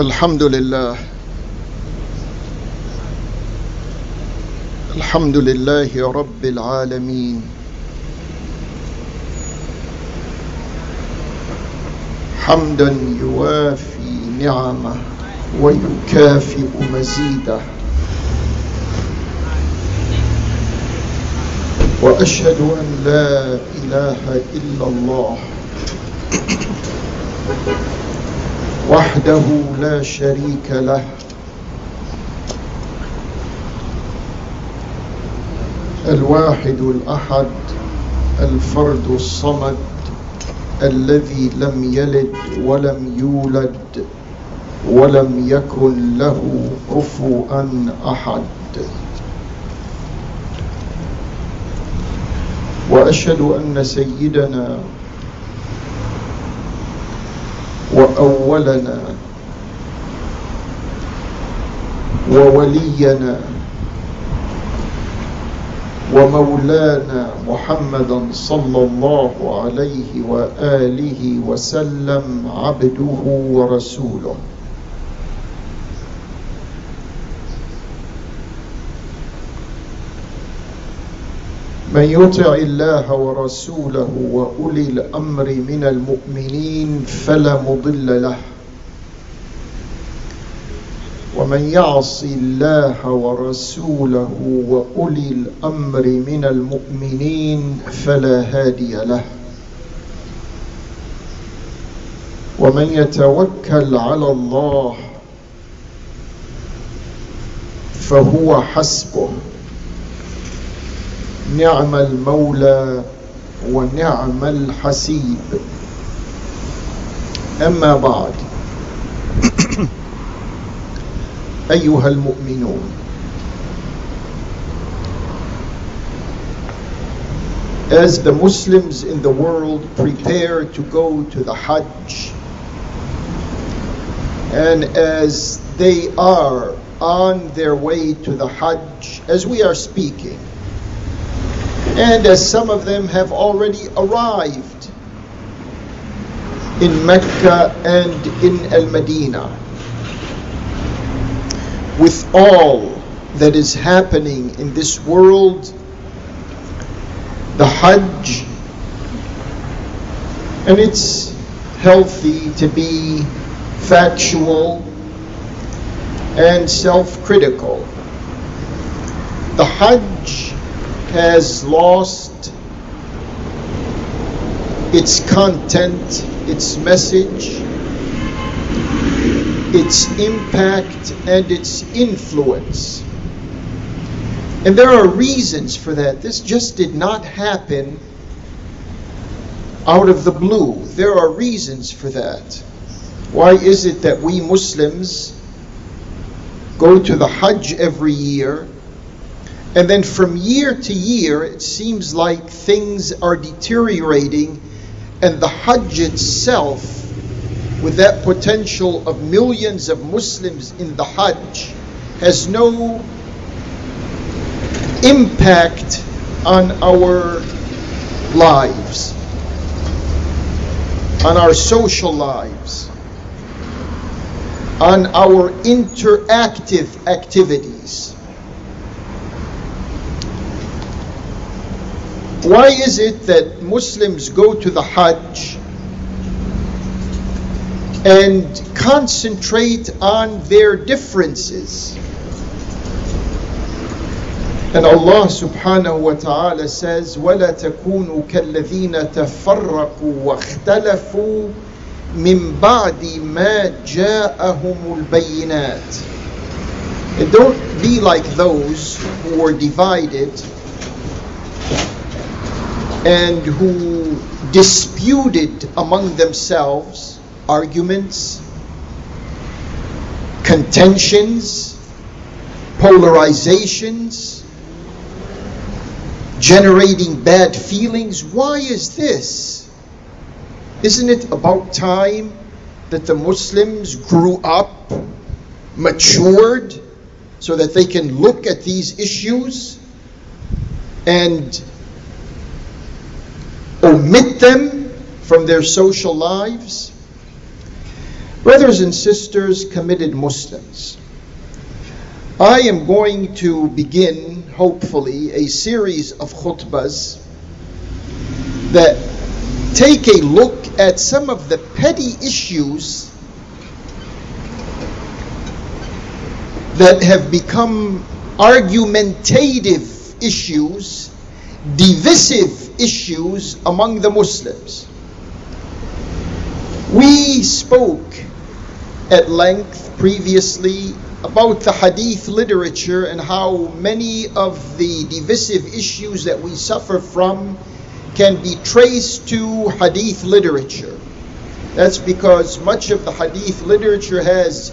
الحمد لله الحمد لله رب العالمين. حمدا يوافي نعمه ويكافئ مزيده. وأشهد أن لا إله إلا الله وحده لا شريك له. الواحد الأحد الفرد الصمد الذي لم يلد ولم يولد ولم يكن له كفوا أحد. وأشهد أن سيدنا وأولنا وولينا ومولانا محمدا صلى الله عليه وآله وسلم عبده ورسوله. من يطع الله ورسوله وأولي الأمر من المؤمنين فلا مضل له. ومن يعص الله ورسوله وأولي الأمر من المؤمنين فلا هادي له. ومن يتوكل على الله فهو حسبه. نعم المولى ونعم الحسيب اما بعد ايها المؤمنون as the muslims in the world prepare to go to the hajj and as they are on their way to the hajj as we are speaking and as some of them have already arrived in Mecca and in Al Medina. With all that is happening in this world, the Hajj, and it's healthy to be factual and self critical. The Hajj has lost its content, its message, its impact, and its influence. And there are reasons for that. This just did not happen out of the blue. There are reasons for that. Why is it that we Muslims go to the Hajj every year? And then from year to year, it seems like things are deteriorating, and the Hajj itself, with that potential of millions of Muslims in the Hajj, has no impact on our lives, on our social lives, on our interactive activities. Why is it that Muslims go to the Hajj and concentrate on their differences? And Allah subhanahu wa ta'ala says, وَلَا تَكُونُوا كَالَّذِينَ تَفَرَّقُوا وَاخْتَلَفُوا مِن بَعْدِ مَا جَاءَهُمُ الْبَيِّنَاتِ And don't be like those who were divided and who disputed among themselves arguments, contentions, polarizations, generating bad feelings. Why is this? Isn't it about time that the Muslims grew up, matured, so that they can look at these issues and omit them from their social lives. Brothers and sisters, committed Muslims, I am going to begin, hopefully, a series of khutbahs that take a look at some of the petty issues that have become argumentative issues, divisive issues among the Muslims. We spoke at length previously about the hadith literature and how many of the divisive issues that we suffer from can be traced to hadith literature. That's because much of the hadith literature has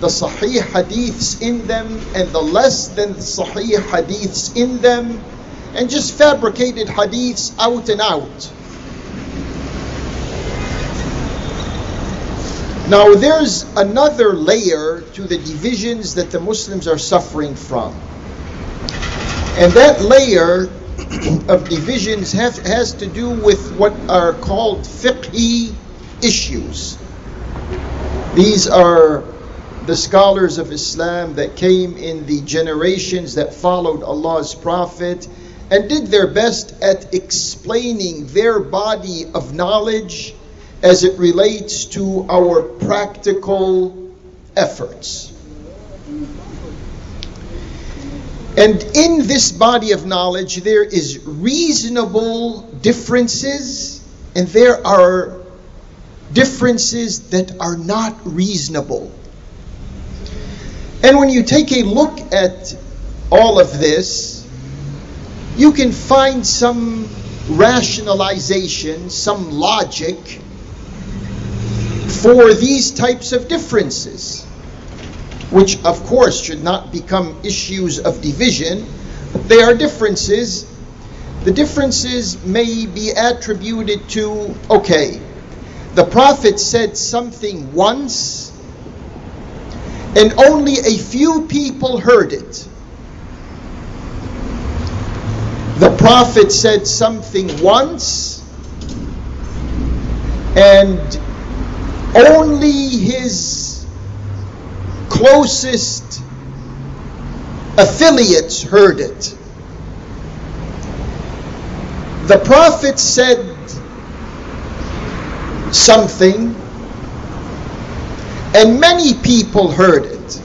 the sahih hadiths in them and the less than sahih hadiths in them and just fabricated hadiths out and out. Now, there's another layer to the divisions that the Muslims are suffering from. And that layer of divisions have, has to do with what are called fiqhi issues. These are the scholars of Islam that came in the generations that followed Allah's Prophet and did their best at explaining their body of knowledge as it relates to our practical efforts. And in this body of knowledge, there is reasonable differences, and there are differences that are not reasonable. And when you take a look at all of this, you can find some rationalization, some logic for these types of differences, which of course should not become issues of division. They are differences. The differences may be attributed to, okay, the Prophet said something once, and only a few people heard it. The prophet said something once, and only his closest affiliates heard it. The Prophet said something, and many people heard it.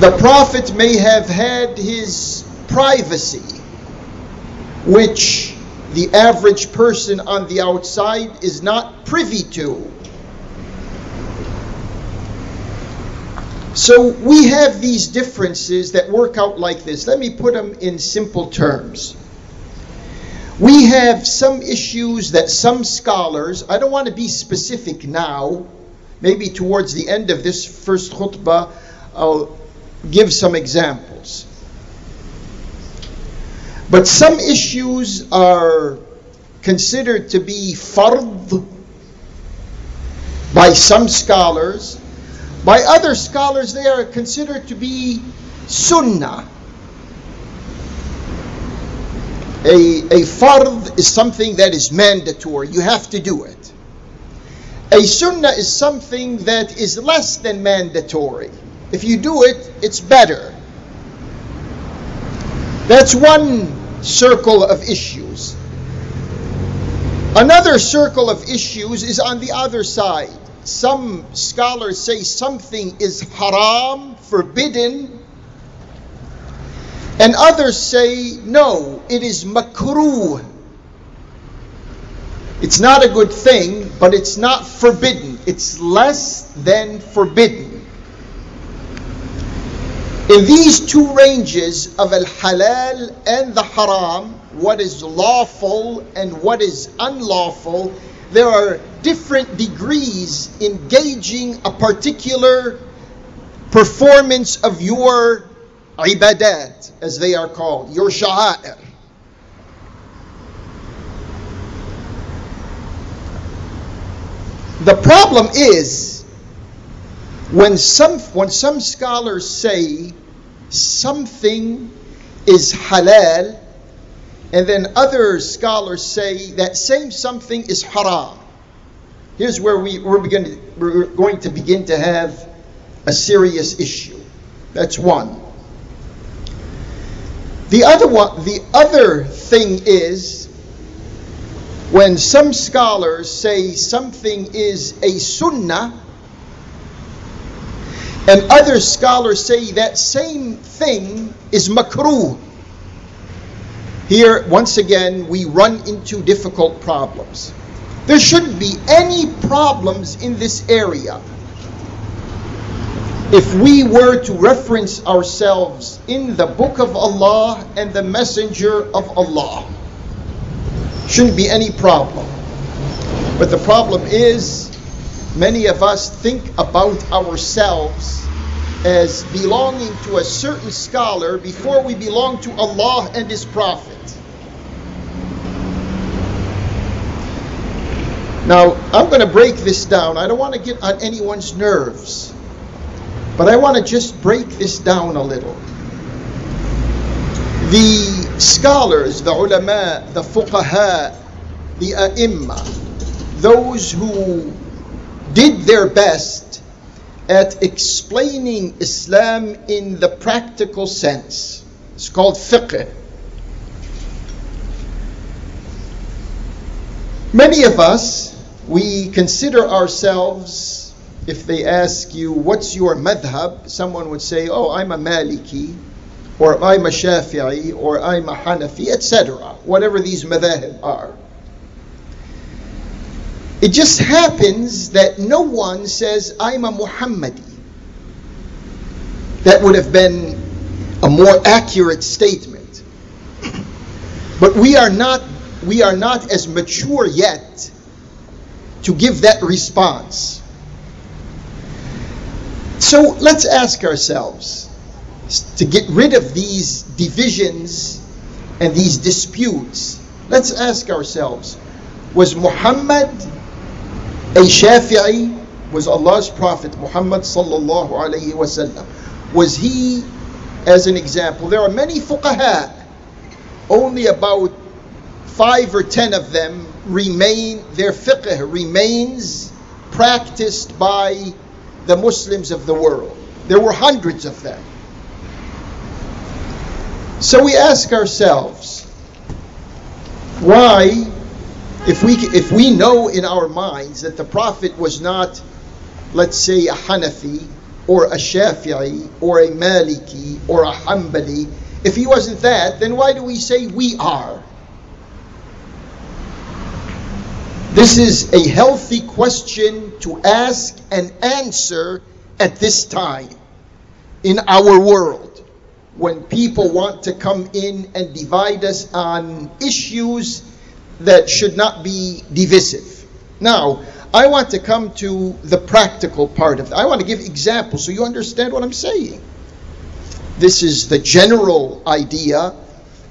The Prophet may have had his privacy, which the average person on the outside is not privy to. So we have these differences that work out like this. Let me put them in simple terms. We have some issues that some scholars, I don't want to be specific now, maybe towards the end of this first khutbah, I'll give some examples. But some issues are considered to be fard by some scholars. By other scholars, they are considered to be sunnah. A, a fard is something that is mandatory. You have to do it. A sunnah is something that is less than mandatory. If you do it, it's better. That's one circle of issues. Another circle of issues is on the other side. Some scholars say something is haram, forbidden, and others say no, it is makruh. It's not a good thing, but it's not forbidden. It's less than forbidden. In these two ranges of al halal and the haram, what is lawful and what is unlawful, there are different degrees engaging a particular performance of your ibadat, as they are called, your sha'air. The problem is when some when some scholars say something is halal and then other scholars say that same something is haram. Here's where we, we're, begin, we're going to begin to have a serious issue. That's one. The other one, the other thing is when some scholars say something is a sunnah, and other scholars say that same thing is makruh. Here, once again, we run into difficult problems. There shouldn't be any problems in this area. If we were to reference ourselves in the Book of Allah and the Messenger of Allah, shouldn't be any problem. But the problem is, many of us think about ourselves as belonging to a certain scholar before we belong to Allah and His Prophet. Now, I'm going to break this down. I don't want to get on anyone's nerves, but I want to just break this down a little. The scholars, the ulama, the fuqaha, the ai those who did their best at explaining Islam in the practical sense. It's called fiqh. Many of us we consider ourselves, if they ask you, what's your madhab? Someone would say, oh, I'm a Maliki, or I'm a Shafi'i, or I'm a Hanafi, etc. Whatever these madhab are. It just happens that no one says, I'm a Muhammadi. That would have been a more accurate statement. But we are not we are not as mature yet to give that response. So let's ask ourselves to get rid of these divisions and these disputes. Let's ask ourselves was Muhammad a Shafi'i? Was Allah's Prophet Muhammad sallallahu alayhi wasallam? Was he, as an example, there are many fuqaha, only about five or ten of them remain, their fiqh remains practiced by the Muslims of the world. There were hundreds of them. So we ask ourselves, why, if we, if we know in our minds that the Prophet was not, let's say, a Hanafi, or a Shafi'i, or a Maliki, or a Hanbali, if he wasn't that, then why do we say we are? This is a healthy question to ask and answer at this time in our world when people want to come in and divide us on issues that should not be divisive. Now, I want to come to the practical part of it. I want to give examples so you understand what I'm saying. This is the general idea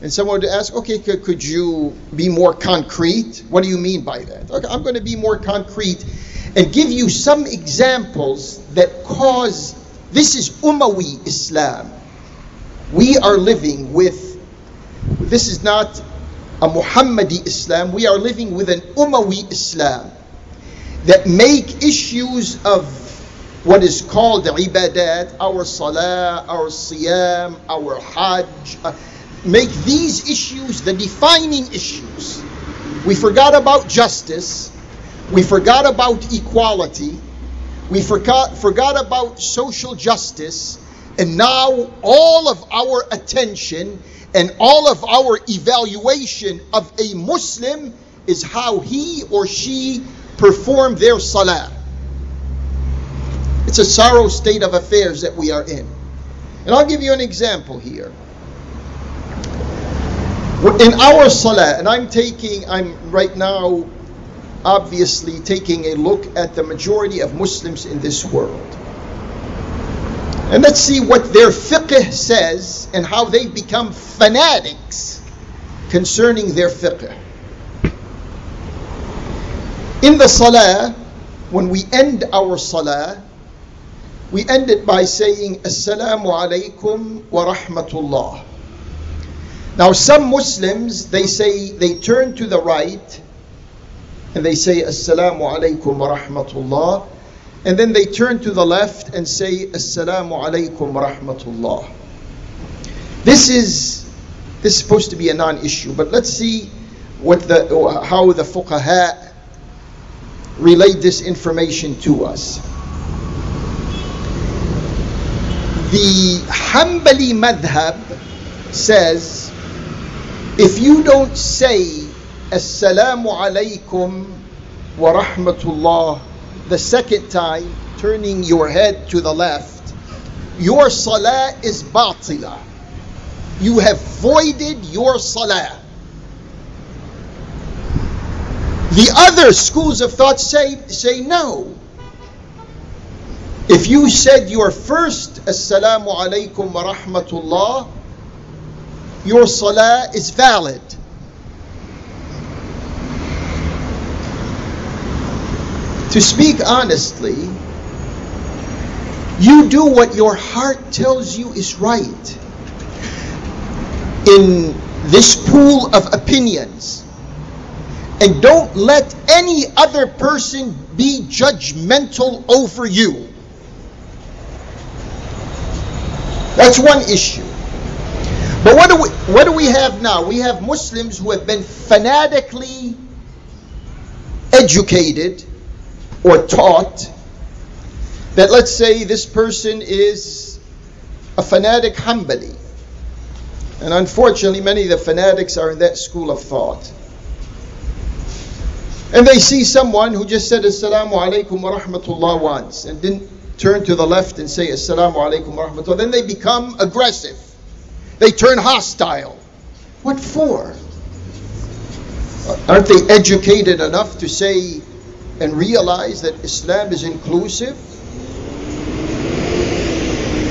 and someone would ask, okay, could, could you be more concrete? What do you mean by that? Okay, I'm going to be more concrete and give you some examples that cause this is Umayyad Islam. We are living with, this is not a Muhammadi Islam, we are living with an Umayyad Islam that make issues of what is called the ibadat, our salah, our siyam, our hajj, uh, make these issues the defining issues. We forgot about justice. We forgot about equality. We forgot, forgot about social justice. And now all of our attention and all of our evaluation of a Muslim is how he or she perform their salah. It's a sorrow state of affairs that we are in. And I'll give you an example here in our salah, and I'm taking, I'm right now obviously taking a look at the majority of Muslims in this world. And let's see what their fiqh says and how they become fanatics concerning their fiqh. In the salah, when we end our salah, we end it by saying, Assalamu alaykum wa rahmatullah. Now, some Muslims, they say, they turn to the right and they say, Assalamu alaykum wa rahmatullah. And then they turn to the left and say, Assalamu alaikum wa rahmatullah. This is, this is supposed to be a non issue, but let's see what the, how the fuqaha relayed this information to us. The Hanbali madhab says if you don't say Assalamu alaykum wa rahmatullah the second time, turning your head to the left, your salah is batila. You have voided your salah. The other schools of thought say, say no. If you said your first Assalamu alaikum wa rahmatullah, your salah is valid. To speak honestly, you do what your heart tells you is right. In this pool of opinions, and don't let any other person be judgmental over you. That's one issue. But what do we what do we have now? We have Muslims who have been fanatically educated or taught that let's say this person is a fanatic Hanbali. And unfortunately, many of the fanatics are in that school of thought. And they see someone who just said Assalamu alaikum wa rahmatullah once and didn't turn to the left and say Assalamu alaikum wa rahmatullah. Then they become aggressive. They turn hostile. What for? Aren't they educated enough to say and realize that Islam is inclusive?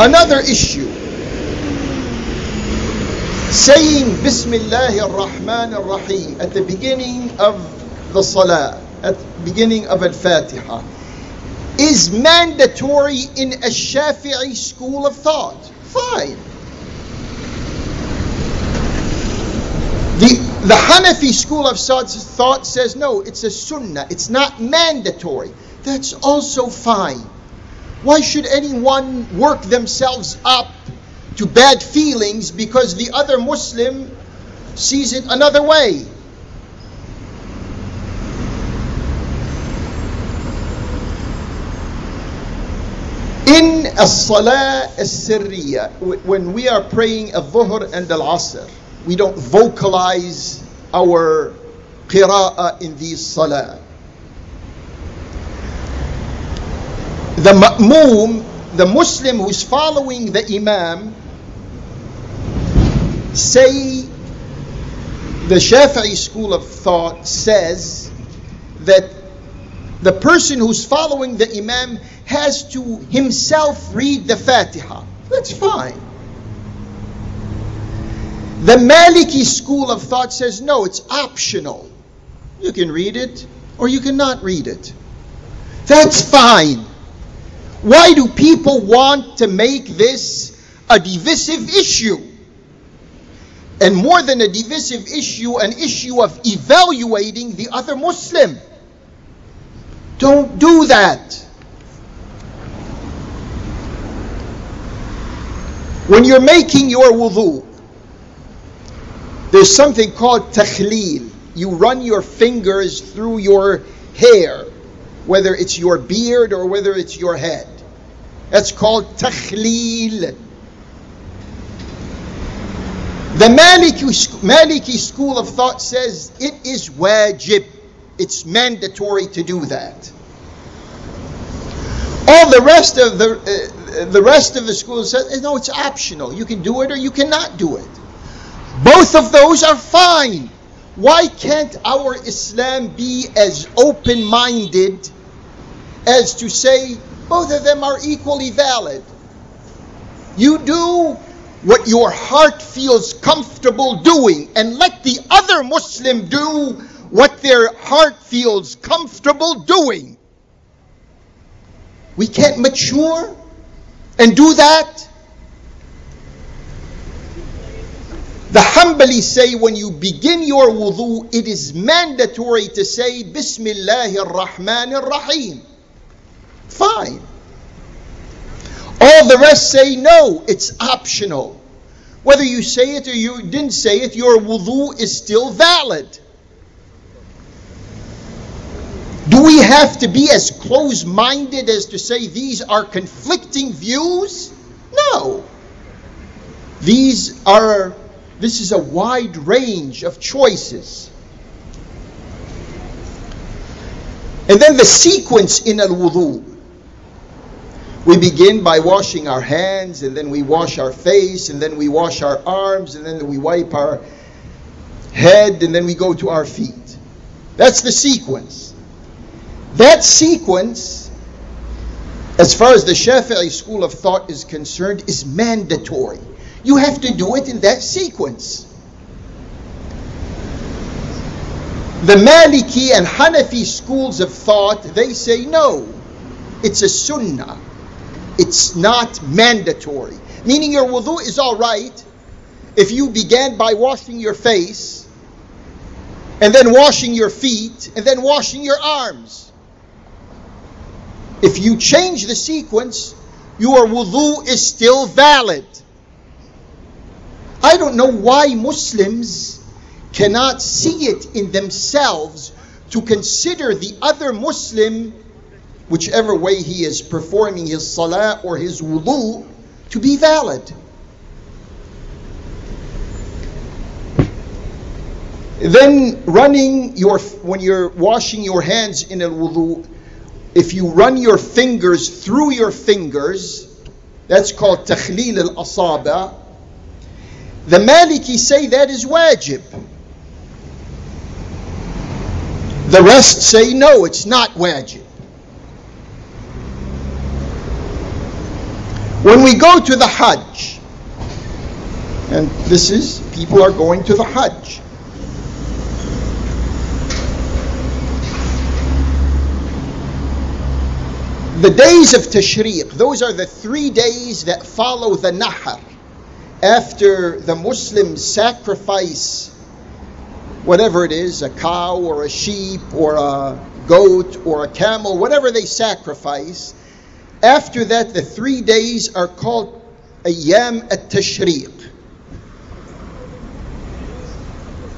Another issue saying Bismillah ar-Rahman ar-Rahim at the beginning of the Salah, at the beginning of Al-Fatiha, is mandatory in a Shafi'i school of thought. Fine. The, Hanafi school of thought says no, it's a sunnah, it's not mandatory. That's also fine. Why should anyone work themselves up to bad feelings because the other Muslim sees it another way? In as-salah as-sirriya, when we are praying al-dhuhr and al-asr, we don't vocalize our qira'ah in these salah. The ma'moom, the Muslim who's following the imam, say the Shafi'i school of thought says that the person who's following the imam has to himself read the Fatiha. That's fine. The Maliki school of thought says no, it's optional. You can read it or you cannot read it. That's fine. Why do people want to make this a divisive issue? And more than a divisive issue, an issue of evaluating the other Muslim. Don't do that. When you're making your wudu, there's something called takhleel. You run your fingers through your hair, whether it's your beard or whether it's your head. That's called takhleel. The Maliki, Maliki school of thought says it is wajib. It's mandatory to do that. All the rest of the uh, the rest of the school says no, it's optional. You can do it or you cannot do it. Both of those are fine. Why can't our Islam be as open minded as to say both of them are equally valid? You do what your heart feels comfortable doing and let the other Muslim do what their heart feels comfortable doing. We can't mature and do that. The Hanbali say when you begin your wudu, it is mandatory to say Bismillah ar-Rahman ar-Rahim. Fine. All the rest say no, it's optional. Whether you say it or you didn't say it, your wudu is still valid. Do we have to be as close minded as to say these are conflicting views? No. These are, this is a wide range of choices. And then the sequence in al wudu. We begin by washing our hands, and then we wash our face, and then we wash our arms, and then we wipe our head, and then we go to our feet. That's the sequence. That sequence, as far as the Shafi'i school of thought is concerned, is mandatory. You have to do it in that sequence. The Maliki and Hanafi schools of thought, they say no, it's a sunnah. It's not mandatory. Meaning your wudu is all right if you began by washing your face and then washing your feet and then washing your arms. If you change the sequence, your wudu is still valid. I don't know why Muslims cannot see it in themselves to consider the other Muslim whichever way he is performing his salah or his wudu to be valid. Then running your when you're washing your hands in a wudu, if you run your fingers through your fingers, that's called takhlil al asaba. The Maliki say that is wajib. The rest say no, it's not wajib. When we go to the Hajj, and this is, people are going to the Hajj. The days of Tashriq, those are the three days that follow the Nahar. After the Muslims sacrifice whatever it is, a cow or a sheep or a goat or a camel, whatever they sacrifice, after that, the three days are called Ayyam at Tashriq.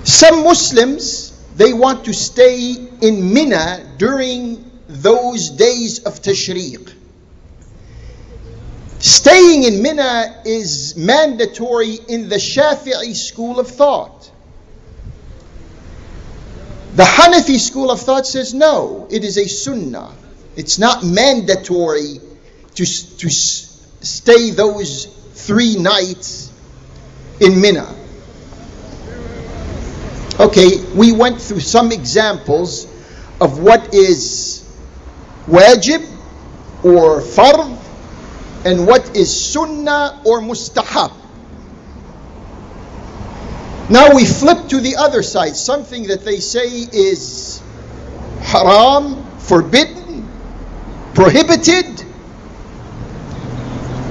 Some Muslims, they want to stay in Mina during those days of Tashriq. Staying in Mina is mandatory in the Shafi'i school of thought. The Hanafi school of thought says no, it is a sunnah. It's not mandatory to, to stay those three nights in Mina. Okay, we went through some examples of what is wajib or fard and what is sunnah or mustahab. Now we flip to the other side, something that they say is haram, forbidden, prohibited,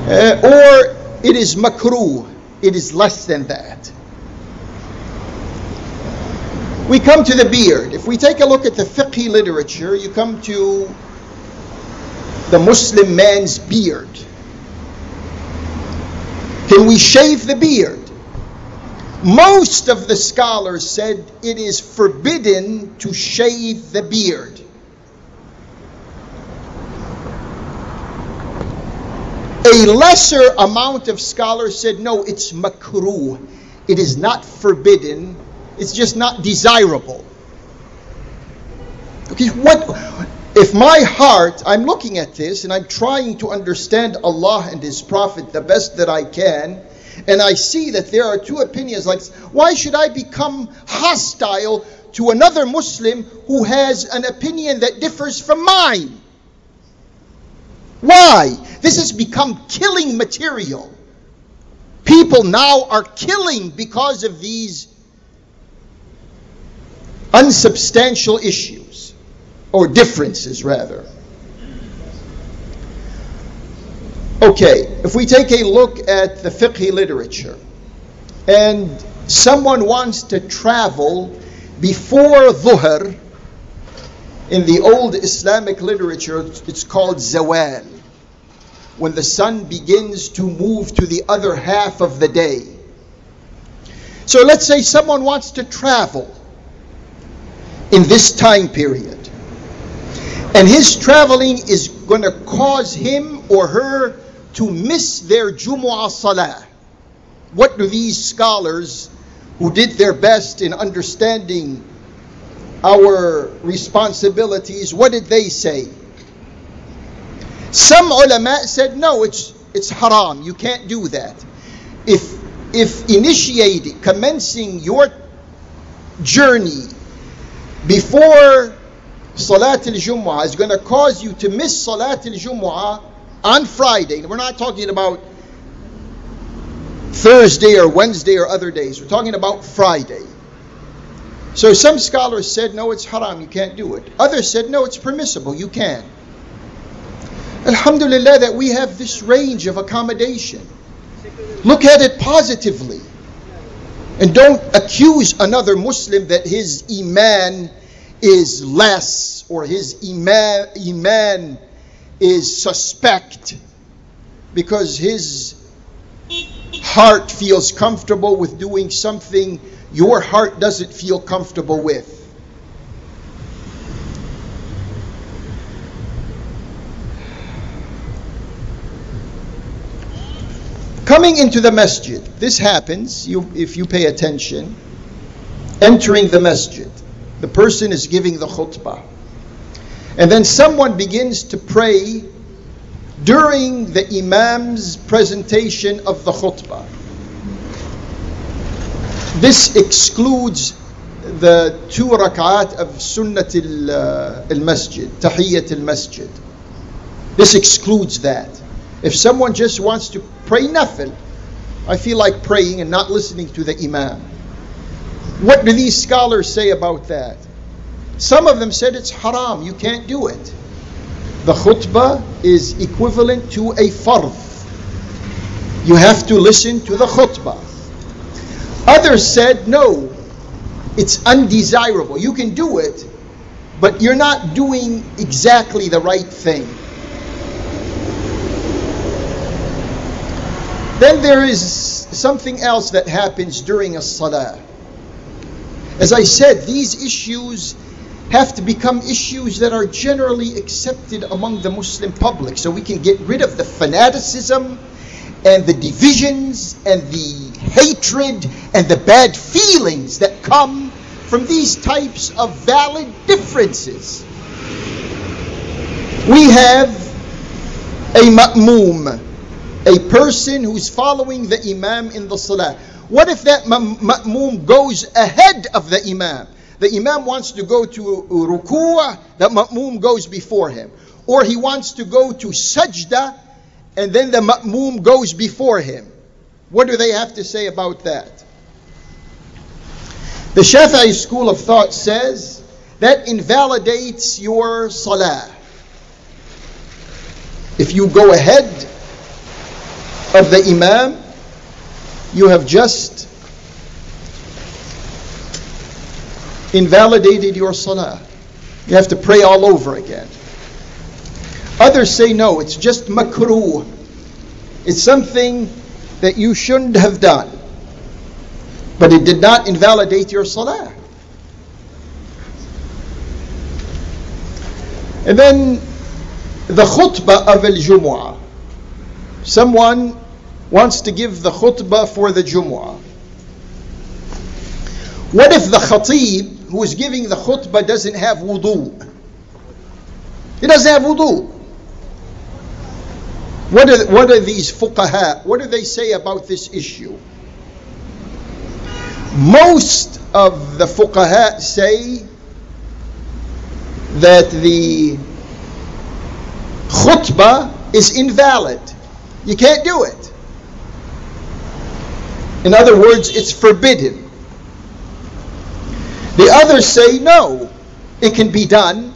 uh, or it is makruh, it is less than that. We come to the beard. If we take a look at the fiqh literature, you come to the Muslim man's beard. Can we shave the beard? Most of the scholars said it is forbidden to shave the beard. A lesser amount of scholars said, no, it's makruh. It is not forbidden. It's just not desirable. Okay, what if my heart, I'm looking at this and I'm trying to understand Allah and His Prophet the best that I can, and I see that there are two opinions like why should I become hostile to another Muslim who has an opinion that differs from mine? Why? This has become killing material. People now are killing because of these unsubstantial issues, or differences rather. Okay, if we take a look at the fiqh literature, and someone wants to travel before Dhuhr, in the old Islamic literature, it's called Zawal, when the sun begins to move to the other half of the day. So let's say someone wants to travel in this time period. And his traveling is going to cause him or her to miss their Jumu'ah Salah. What do these scholars who did their best in understanding our responsibilities, what did they say? Some ulama said, no, it's, it's haram. You can't do that. If, if initiating, commencing your journey before Salat al-Jumu'ah is going to cause you to miss Salat al-Jumu'ah on Friday. We're not talking about Thursday or Wednesday or other days. We're talking about Friday. So some scholars said, no, it's haram, you can't do it. Others said, no, it's permissible, you can. Alhamdulillah that we have this range of accommodation. Look at it positively. And don't accuse another Muslim that his iman is less or his iman, is suspect because his heart feels comfortable with doing something your heart doesn't feel comfortable with. Coming into the masjid, this happens you, if you pay attention. Entering the masjid, the person is giving the khutbah. And then someone begins to pray during the Imam's presentation of the khutbah. This excludes the two rak'at of Sunnat uh, al-Masjid, Tahiyyat al-Masjid. This excludes that. If someone just wants to pray nothing, I feel like praying and not listening to the Imam. What do these scholars say about that? Some of them said it's haram, you can't do it. The khutbah is equivalent to a fard. You have to listen to the khutbah. Others said, no, it's undesirable. You can do it, but you're not doing exactly the right thing. Then there is something else that happens during a salah. As I said, these issues have to become issues that are generally accepted among the Muslim public so we can get rid of the fanaticism and the divisions and the hatred and the bad feelings that come from these types of valid differences. We have a ma'moom, a person who's following the imam in the salah. What if that ma'moom goes ahead of the imam? The imam wants to go to ruku'ah, that ma'moom goes before him. Or he wants to go to sajda, and then the ma'moom goes before him. What do they have to say about that? The Shafi'i school of thought says that invalidates your salah. If you go ahead of the imam, you have just invalidated your salah. You have to pray all over again. Others say no, it's just makruh. It's something that you shouldn't have done. But it did not invalidate your salah. And then the khutbah of al Jumu'ah. Someone wants to give the khutbah for the Jumu'ah. What if the khatib who is giving the khutbah doesn't have wudu? He doesn't have wudu. What are, what are these fuqaha? What do they say about this issue? Most of the fuqaha say that the khutbah is invalid. You can't do it. In other words, it's forbidden. The others say no, it can be done,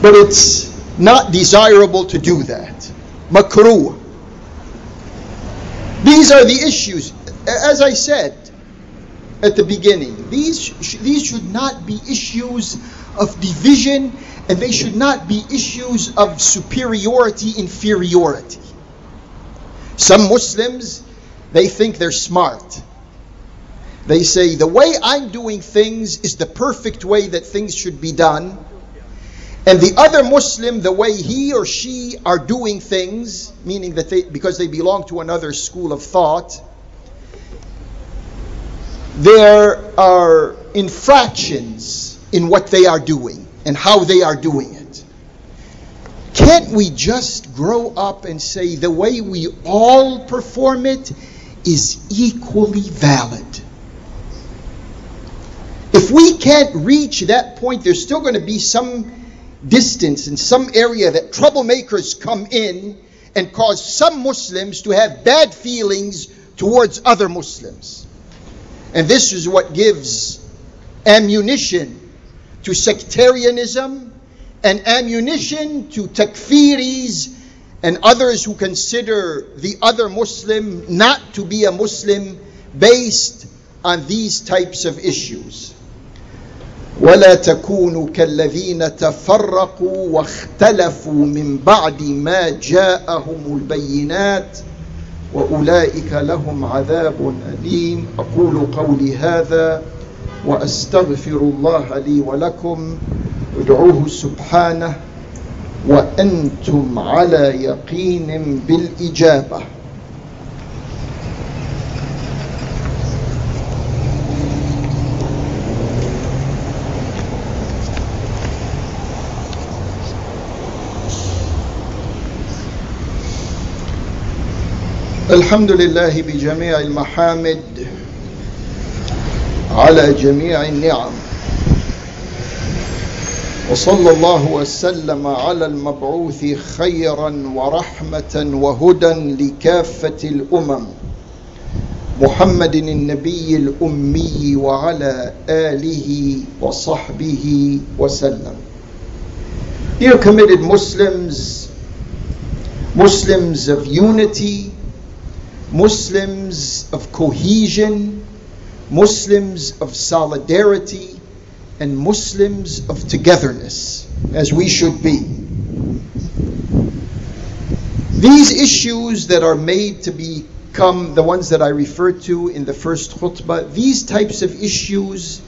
but it's not desirable to do that. Makruh. These are the issues. as I said at the beginning, these, these should not be issues of division and they should not be issues of superiority, inferiority. Some Muslims, they think they're smart. They say, the way I'm doing things is the perfect way that things should be done. And the other Muslim, the way he or she are doing things, meaning that they, because they belong to another school of thought, there are infractions in what they are doing and how they are doing it. Can't we just grow up and say the way we all perform it is equally valid? If we can't reach that point, there's still going to be some distance in some area that troublemakers come in and cause some Muslims to have bad feelings towards other Muslims. And this is what gives ammunition to sectarianism and ammunition to takfiris and others who consider the other Muslim not to be a Muslim based on these types of issues. ولا تكونوا كالذين تفرقوا واختلفوا من بعد ما جاءهم البينات واولئك لهم عذاب اليم أقول قولي هذا وأستغفر الله لي ولكم. ادعوه سبحانه. وأنتم على يقين بالإجابة. الحمد لله بجميع المحامد. على جميع النعم. وصلى الله وسلم على المبعوث خيرا ورحمة وهدى لكافة الأمم. محمد النبي الأمي وعلى آله وصحبه وسلم. Dear committed Muslims, Muslims of unity, Muslims of cohesion, Muslims of solidarity, and Muslims of togetherness, as we should be. These issues that are made to become the ones that I referred to in the first khutbah, these types of issues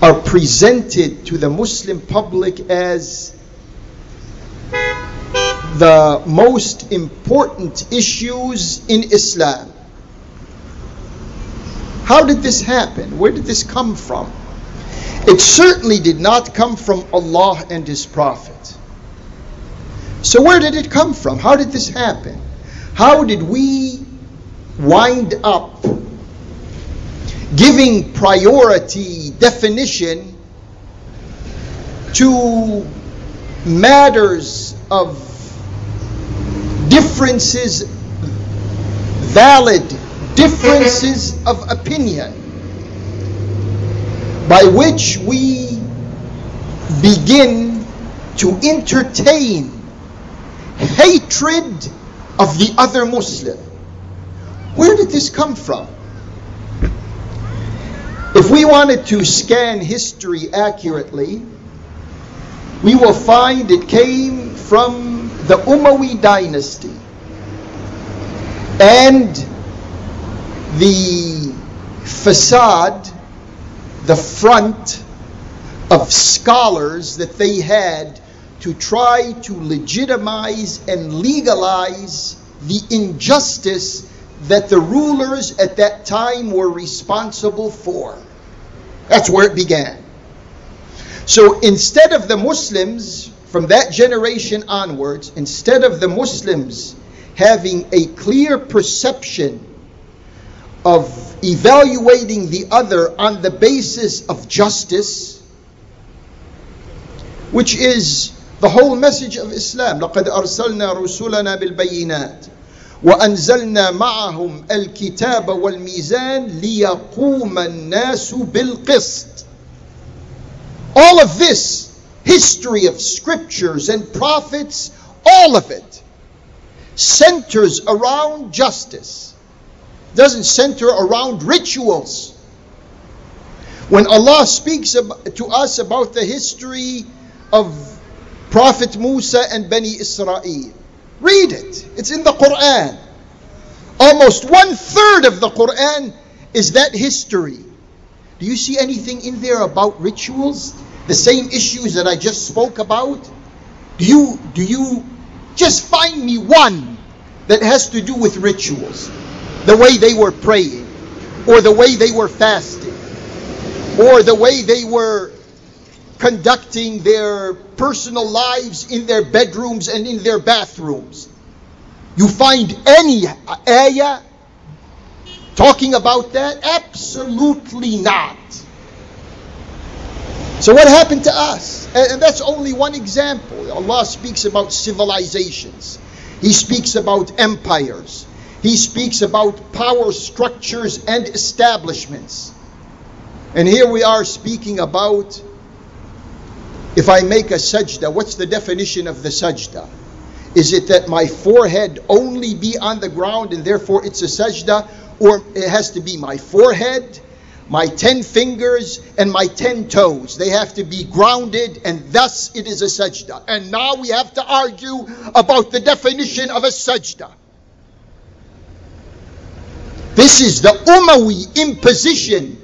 are presented to the Muslim public as the most important issues in Islam. How did this happen? Where did this come from? It certainly did not come from Allah and His Prophet. So, where did it come from? How did this happen? How did we wind up giving priority definition to matters of differences, valid differences of opinion, by which we begin to entertain hatred of the other Muslim. Where did this come from? If we wanted to scan history accurately, we will find it came from the Umayyad dynasty and the facade, the front of scholars that they had to try to legitimize and legalize the injustice that the rulers at that time were responsible for. That's where it began. So instead of the Muslims from that generation onwards, instead of the Muslims having a clear perception of evaluating the other on the basis of justice, which is the whole message of Islam. لقد أرسلنا رسلنا بالبينات وأنزلنا معهم الكتاب والميزان ليقوم الناس بالقسط. All of this history of scriptures and prophets, all of it centers around justice. doesn't center around rituals. When Allah speaks to us about the history of Prophet Musa and Bani Israel, read it. It's in the Quran. Almost one third of the Quran is that history. Do you see anything in there about rituals? The same issues that I just spoke about? Do you do you just find me one that has to do with rituals? The way they were praying, or the way they were fasting, or the way they were conducting their personal lives in their bedrooms and in their bathrooms. You find any ayah talking about that? Absolutely not. So, what happened to us? And that's only one example. Allah speaks about civilizations, He speaks about empires, He speaks about power structures and establishments. And here we are speaking about if I make a sajda, what's the definition of the sajda? Is it that my forehead only be on the ground and therefore it's a sajda? Or it has to be my forehead, my ten fingers, and my ten toes. They have to be grounded and thus it is a sajda. And now we have to argue about the definition of a sajda. This is the Umayyad imposition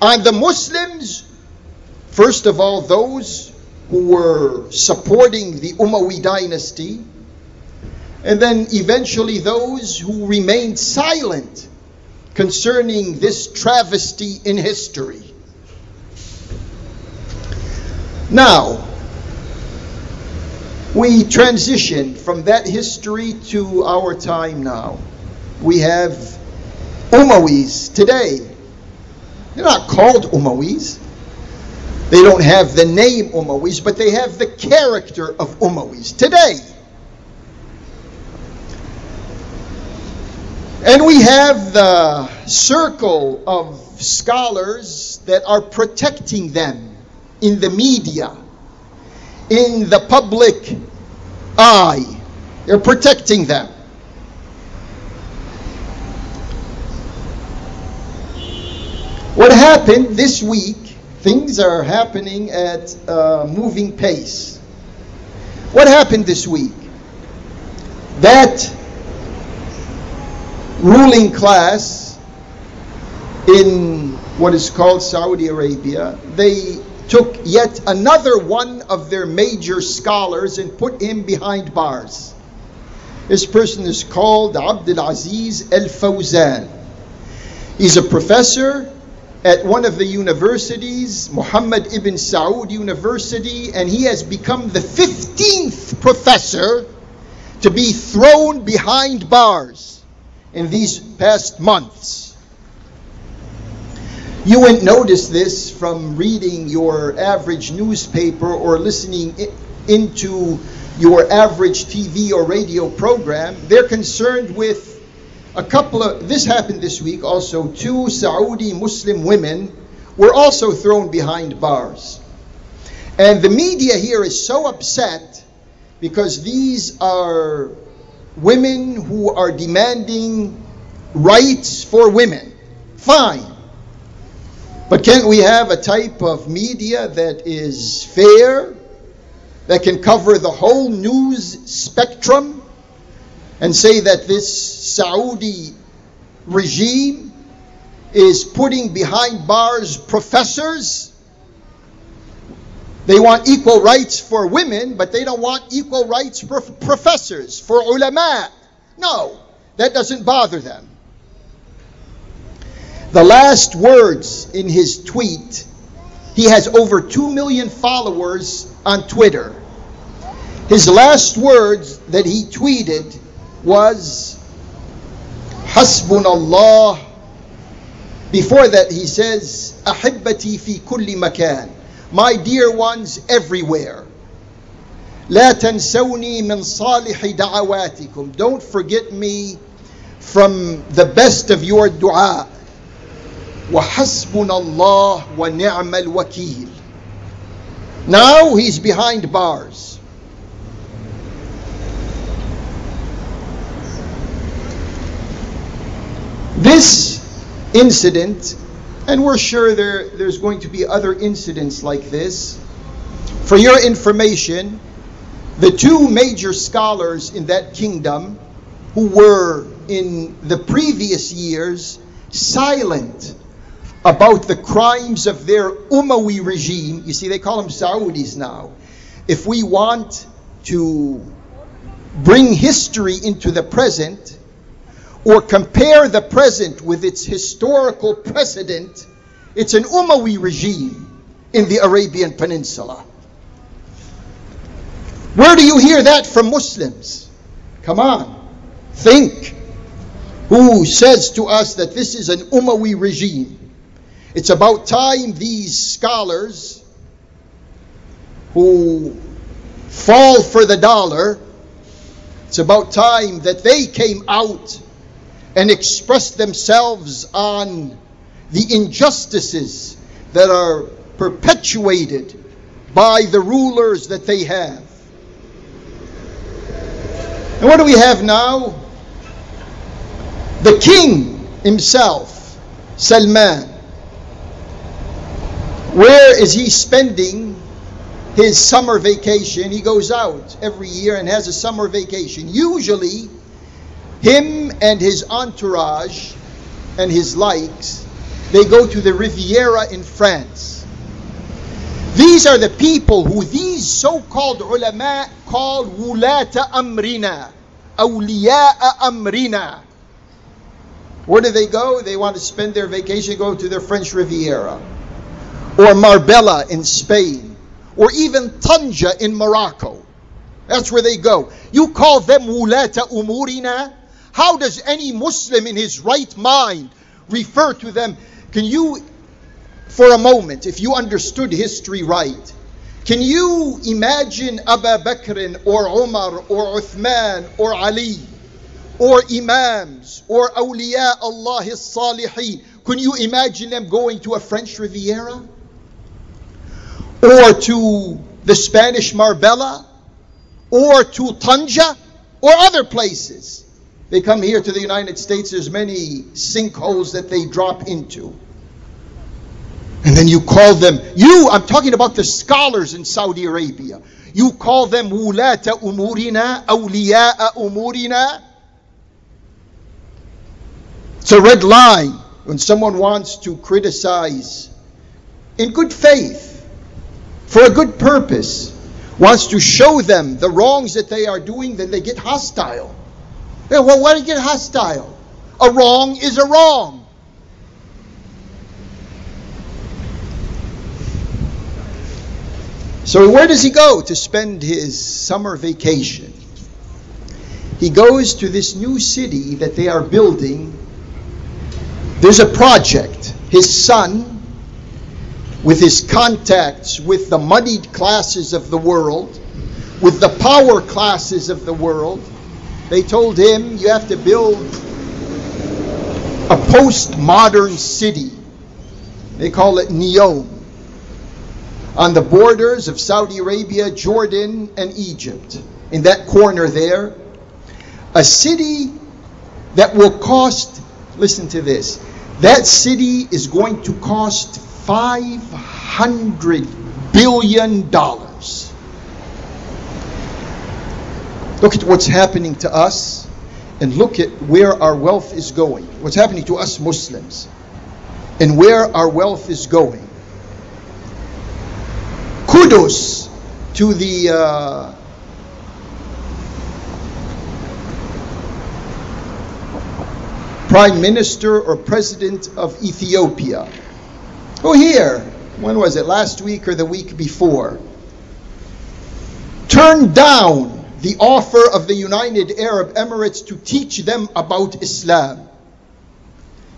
on the Muslims First of all, those who were supporting the Umayyad dynasty, and then eventually those who remained silent concerning this travesty in history. Now, we transition from that history to our time now. We have Umayyads today. They're not called Umayyads. They don't have the name Umayyads, but they have the character of Umayyads today. And we have the circle of scholars that are protecting them in the media, in the public eye. They're protecting them. What happened this week Things are happening at a moving pace. What happened this week? That ruling class in what is called Saudi Arabia, they took yet another one of their major scholars and put him behind bars. This person is called Abdul Aziz Al Fawzan. He's a professor at one of the universities, Muhammad ibn Saud University, and he has become the 15th professor to be thrown behind bars in these past months. You wouldn't notice this from reading your average newspaper or listening into your average TV or radio program. They're concerned with a couple of this happened this week also. Two saudi muslim women were also thrown behind bars. And the media here is so upset because these are women who are demanding rights for women. Fine. But can't we have a type of media that is fair that can cover the whole news spectrum and say that this Saudi regime is putting behind bars professors. They want equal rights for women, but they don't want equal rights for professors, for ulama. No, that doesn't bother them. The last words in his tweet, he has over 2 million followers on Twitter. His last words that he tweeted was Hasbunallah. Before that, he says, Ahibbati fi kulli makan. My dear ones everywhere. لا تنسوني من صالح دعواتكم. Don't forget me from the best of your dua. وحسبنا الله ونعم الوكيل. Now he's behind bars. This incident, and we're sure there, there's going to be other incidents like this. For your information, the two major scholars in that kingdom who were in the previous years silent about the crimes of their Umayyad regime. You see, they call them Saudis now. If we want to bring history into the present, or compare the present with its historical precedent, it's an Umayyad regime in the Arabian Peninsula. Where do you hear that from Muslims? Come on, think. Who says to us that this is an Umayyad regime? It's about time these scholars who fall for the dollar, it's about time that they came out and express themselves on the injustices that are perpetuated by the rulers that they have. And what do we have now? The king himself, Salman. Where is he spending his summer vacation? He goes out every year and has a summer vacation. Usually, him and his entourage and his likes, they go to the Riviera in France. These are the people who these so-called ulama call wulata amrina, awliya'a amrina. Where do they go? They want to spend their vacation, go to the French Riviera, or Marbella in Spain, or even Tanja in Morocco. That's where they go. You call them wulata umurina? How does any Muslim in his right mind refer to them? Can you, for a moment, if you understood history right, can you imagine Abu Bakr or Umar or Uthman or Ali or Imams or Awliya Allah Salihin? Can you imagine them going to a French Riviera? Or to the Spanish Marbella? Or to Tanja? Or other places? They come here to the United States, there's many sinkholes that they drop into. And then you call them, you, I'm talking about the scholars in Saudi Arabia. You call them wulata umurina, awliya'a umurina. It's a red line when someone wants to criticize in good faith, for a good purpose, wants to show them the wrongs that they are doing, then they get hostile. Yeah, well, why do you get hostile? A wrong is a wrong. So, where does he go to spend his summer vacation? He goes to this new city that they are building. There's a project. His son, with his contacts with the moneyed classes of the world, with the power classes of the world, they told him, You have to build a postmodern city. They call it Neom. On the borders of Saudi Arabia, Jordan, and Egypt. In that corner there. A city that will cost, listen to this, that city is going to cost $500 billion. Look at what's happening to us and look at where our wealth is going. What's happening to us Muslims and where our wealth is going. Kudos to the uh, Prime Minister or President of Ethiopia. Oh, here, when was it? Last week or the week before? Turned down the offer of the United Arab Emirates to teach them about Islam.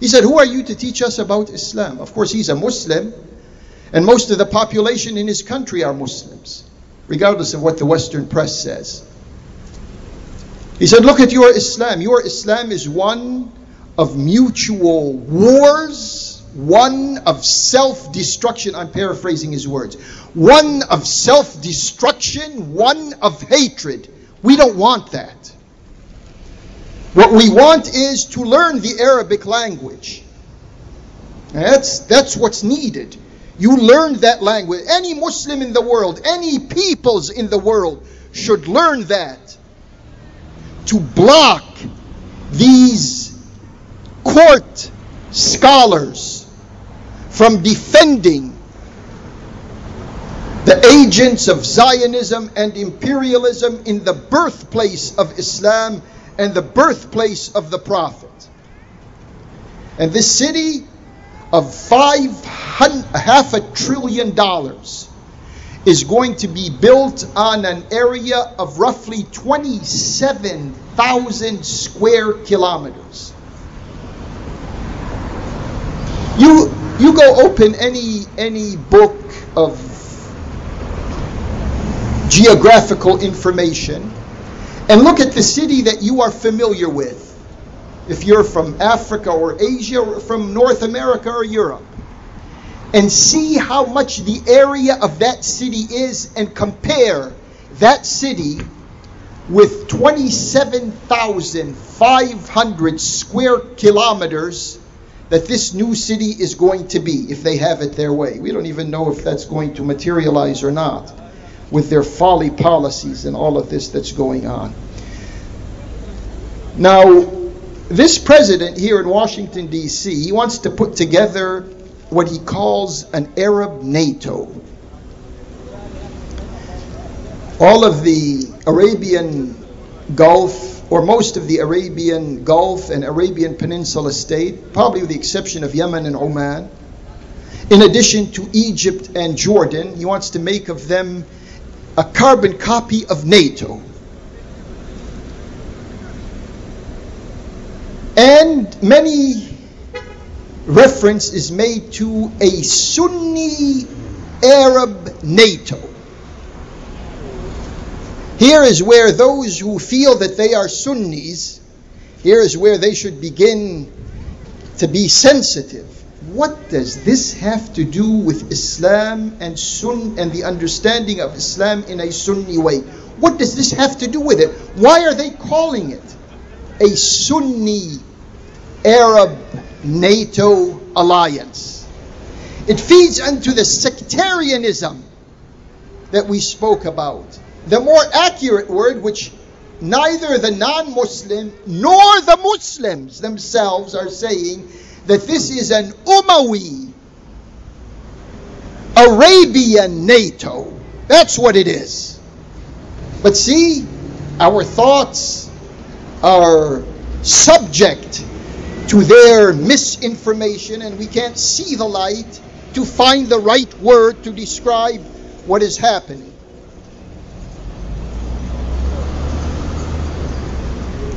He said, Who are you to teach us about Islam? Of course, he's a Muslim, and most of the population in his country are Muslims, regardless of what the Western press says. He said, Look at your Islam. Your Islam is one of mutual wars, one of self destruction. I'm paraphrasing his words. One of self destruction, one of hatred. We don't want that. What we want is to learn the Arabic language. That's, that's what's needed. You learn that language. Any Muslim in the world, any peoples in the world should learn that. To block these court scholars from defending the agents of Zionism and imperialism in the birthplace of Islam and the birthplace of the Prophet. And this city of five half a trillion dollars is going to be built on an area of roughly 27,000 square kilometers. You you go open any any book of geographical information and look at the city that you are familiar with. If you're from Africa or Asia or from North America or Europe, and see how much the area of that city is and compare that city with 27,500 square kilometers that this new city is going to be if they have it their way. We don't even know if that's going to materialize or not with their folly policies and all of this that's going on. Now, this president here in Washington, D.C., he wants to put together what he calls an Arab NATO. All of the Arabian Gulf, or most of the Arabian Gulf and Arabian Peninsula state, probably with the exception of Yemen and Oman, in addition to Egypt and Jordan, he wants to make of them a carbon copy of NATO. And many reference is made to a Sunni Arab NATO. Here is where those who feel that they are Sunnis, here is where they should begin to be sensitive. What does this have to do with Islam and Sun and the understanding of Islam in a Sunni way? What does this have to do with it? Why are they calling it a Sunni Arab NATO alliance? It feeds into the sectarianism that we spoke about. The more accurate word, which neither the non Muslim nor the Muslims themselves are saying, that this is an Umayyad Arabian NATO. That's what it is. But see, our thoughts are subject to their misinformation, and we can't see the light to find the right word to describe what is happening.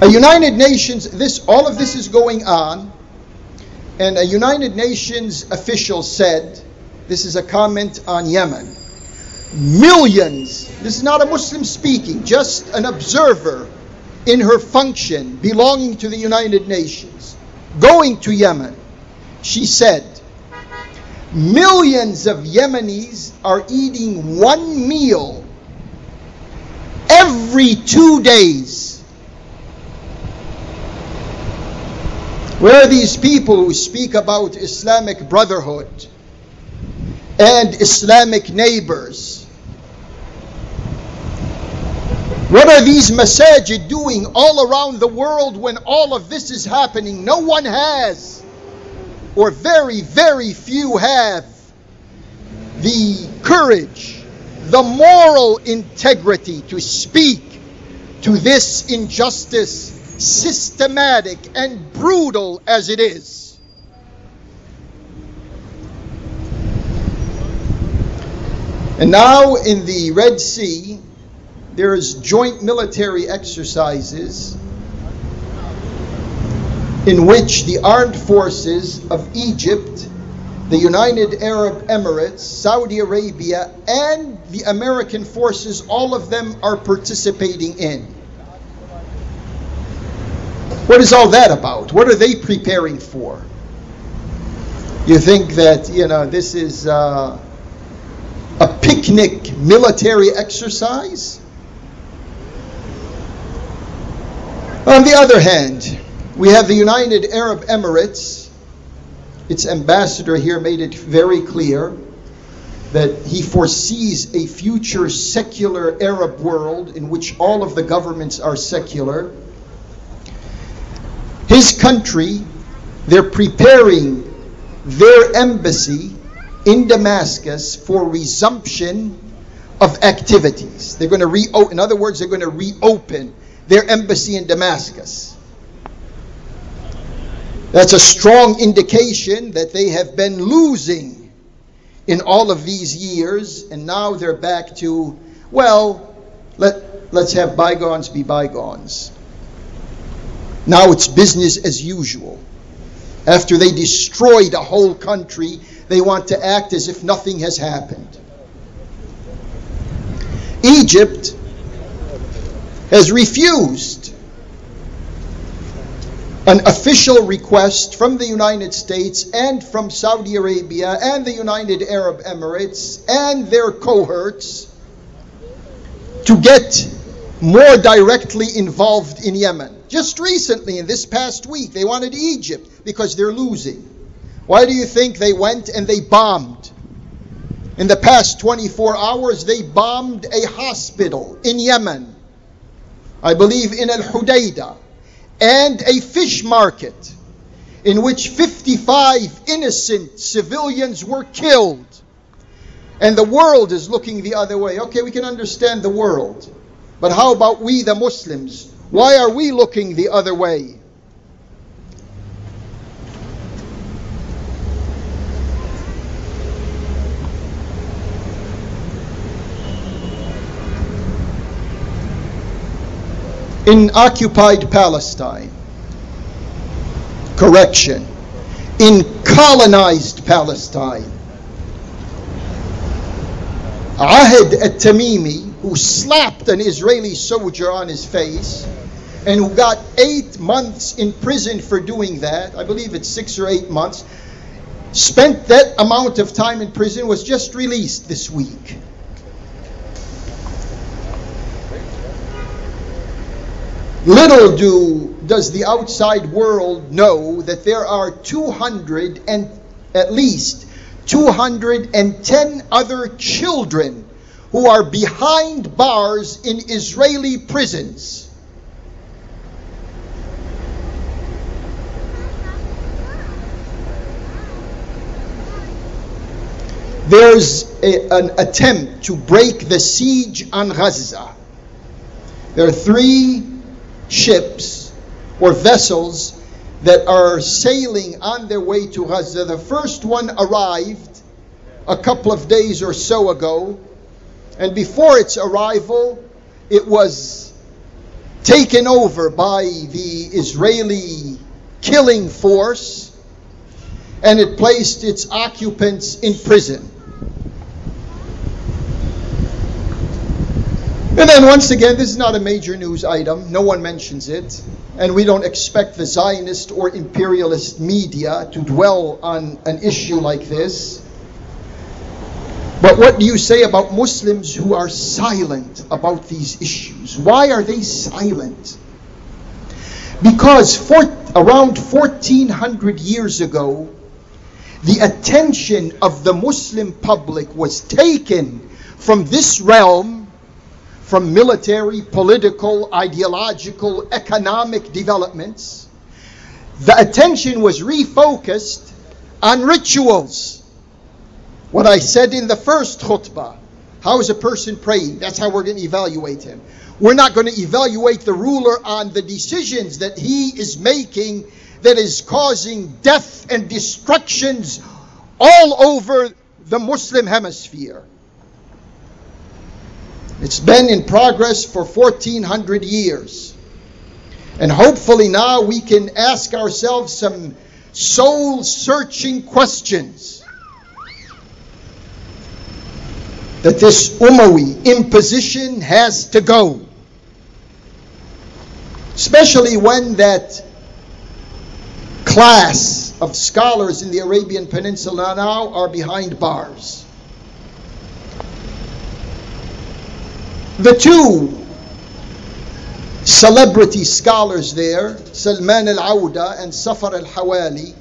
A United Nations, this all of this is going on, and a United Nations official said, this is a comment on Yemen, millions, this is not a Muslim speaking, just an observer in her function belonging to the United Nations, going to Yemen, she said, millions of Yemenis are eating one meal every two days Where are these people who speak about Islamic brotherhood and Islamic neighbors? What are these masajid doing all around the world when all of this is happening? No one has, or very, very few have, the courage, the moral integrity to speak to this injustice systematic and brutal as it is. And now in the Red Sea, there is joint military exercises in which the armed forces of Egypt, the United Arab Emirates, Saudi Arabia, and the American forces, all of them are participating in. What is all that about? What are they preparing for? You think that, you know, this is uh, a picnic military exercise? On the other hand, we have the United Arab Emirates. Its ambassador here made it very clear that he foresees a future secular Arab world in which all of the governments are secular. His country, they're preparing their embassy in Damascus for resumption of activities. They're going to reopen, in other words, they're going to reopen their embassy in Damascus. That's a strong indication that they have been losing in all of these years, and now they're back to, well, let, let's have bygones be bygones. Now it's business as usual. After they destroyed a whole country, they want to act as if nothing has happened. Egypt has refused an official request from the United States and from Saudi Arabia and the United Arab Emirates and their cohorts to get more directly involved in Yemen. Just recently, in this past week, they wanted Egypt because they're losing. Why do you think they went and they bombed? In the past 24 hours, they bombed a hospital in Yemen, I believe in Al Hudaydah, and a fish market in which 55 innocent civilians were killed. And the world is looking the other way. Okay, we can understand the world. But how about we, the Muslims? Why are we looking the other way? in occupied Palestine. Correction. In colonized Palestine. Ahed at Tamimi, who slapped an Israeli soldier on his face and who got eight months in prison for doing that, I believe it's six or eight months, spent that amount of time in prison, was just released this week. Little do does the outside world know that there are 200 and at least 210 other children who are behind bars in Israeli prisons. There's a, an attempt to break the siege on Gaza. There are three ships or vessels that are sailing on their way to Gaza. The first one arrived a couple of days or so ago, and before its arrival, it was taken over by the Israeli killing force and it placed its occupants in prison. And then once again, this is not a major news item. No one mentions it. And we don't expect the Zionist or imperialist media to dwell on an issue like this. But what do you say about Muslims who are silent about these issues? Why are they silent? Because for, around 1400 years ago, the attention of the Muslim public was taken from this realm from military, political, ideological, economic developments, the attention was refocused on rituals. What I said in the first khutbah how is a person praying? That's how we're going to evaluate him. We're not going to evaluate the ruler on the decisions that he is making that is causing death and destructions all over the Muslim hemisphere. It's been in progress for 1400 years. And hopefully now we can ask ourselves some soul searching questions. That this Umawi imposition has to go. Especially when that class of scholars in the Arabian Peninsula now are behind bars. The two celebrity scholars there, Salman al Auda and Safar al Hawali.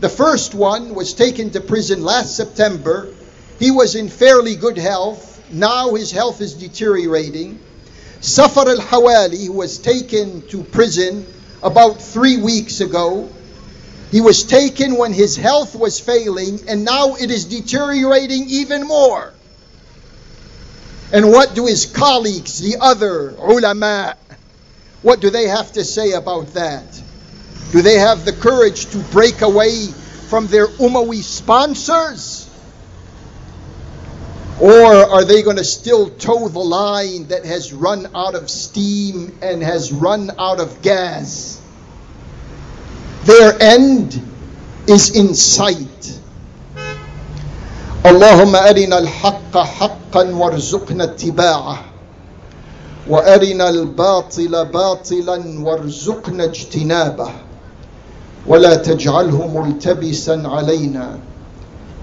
The first one was taken to prison last September. He was in fairly good health. Now his health is deteriorating. Safar al Hawali was taken to prison about three weeks ago. He was taken when his health was failing, and now it is deteriorating even more. And what do his colleagues, the other ulama, what do they have to say about that? Do they have the courage to break away from their Umawi sponsors? Or are they going to still toe the line that has run out of steam and has run out of gas? Their end is in sight. اللهم أرنا الحق حقا وارزقنا اتباعه وأرنا الباطل باطلا وارزقنا اجتنابه ولا تجعله ملتبسا علينا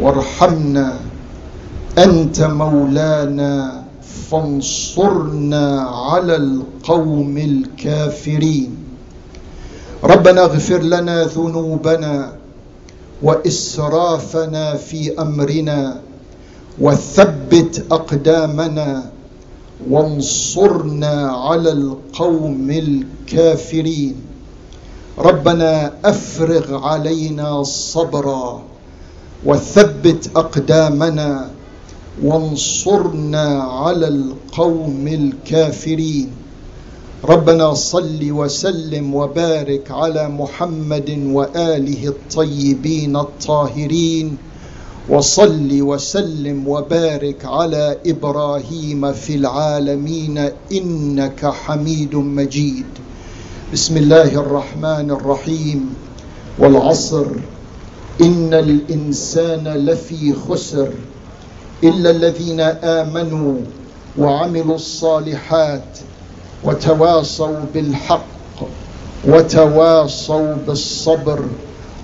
وارحمنا. أنت مولانا فانصرنا على القوم الكافرين. ربنا اغفر لنا ذنوبنا وإسرافنا في أمرنا وثبت أقدامنا وانصرنا على القوم الكافرين. ربنا أفرغ علينا صبرا. وثبت أقدامنا وانصرنا على القوم الكافرين. ربنا صل وسلم وبارك على محمد وآله الطيبين الطاهرين. وصل وسلم وبارك على إبراهيم في العالمين إنك حميد مجيد. بسم الله الرحمن الرحيم. والعصر ان الانسان لفي خسر الا الذين امنوا وعملوا الصالحات وتواصوا بالحق وتواصوا بالصبر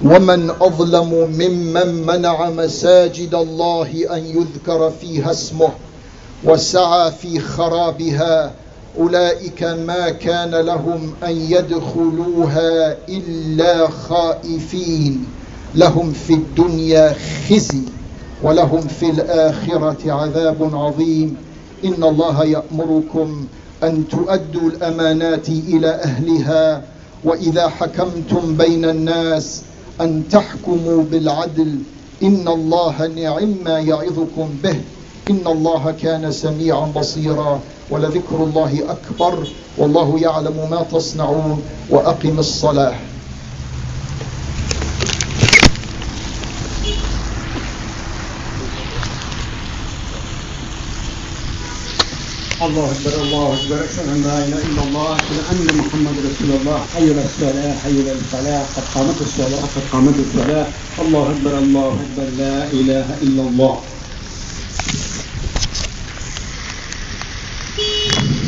ومن اظلم ممن منع مساجد الله ان يذكر فيها اسمه وسعى في خرابها اولئك ما كان لهم ان يدخلوها الا خائفين لهم في الدنيا خزي ولهم في الآخرة عذاب عظيم. إن الله يأمركم أن تؤدوا الأمانات إلى أهلها وإذا حكمتم بين الناس أن تحكموا بالعدل. إن الله نعم ما يعظكم به. إن الله كان سميعا بصيرا. ولذكر الله أكبر. والله يعلم ما تصنعون. وأقم الصلاة. الله أكبر الله أكبر. أشهد أن لا إله إلا الله أشهد أن محمد رسول الله. حي على الصلاة حي على الفلاح قد قامت الصلاة قد قامت الصلاه الله أكبر الله أكبر. لا إله إلا الله.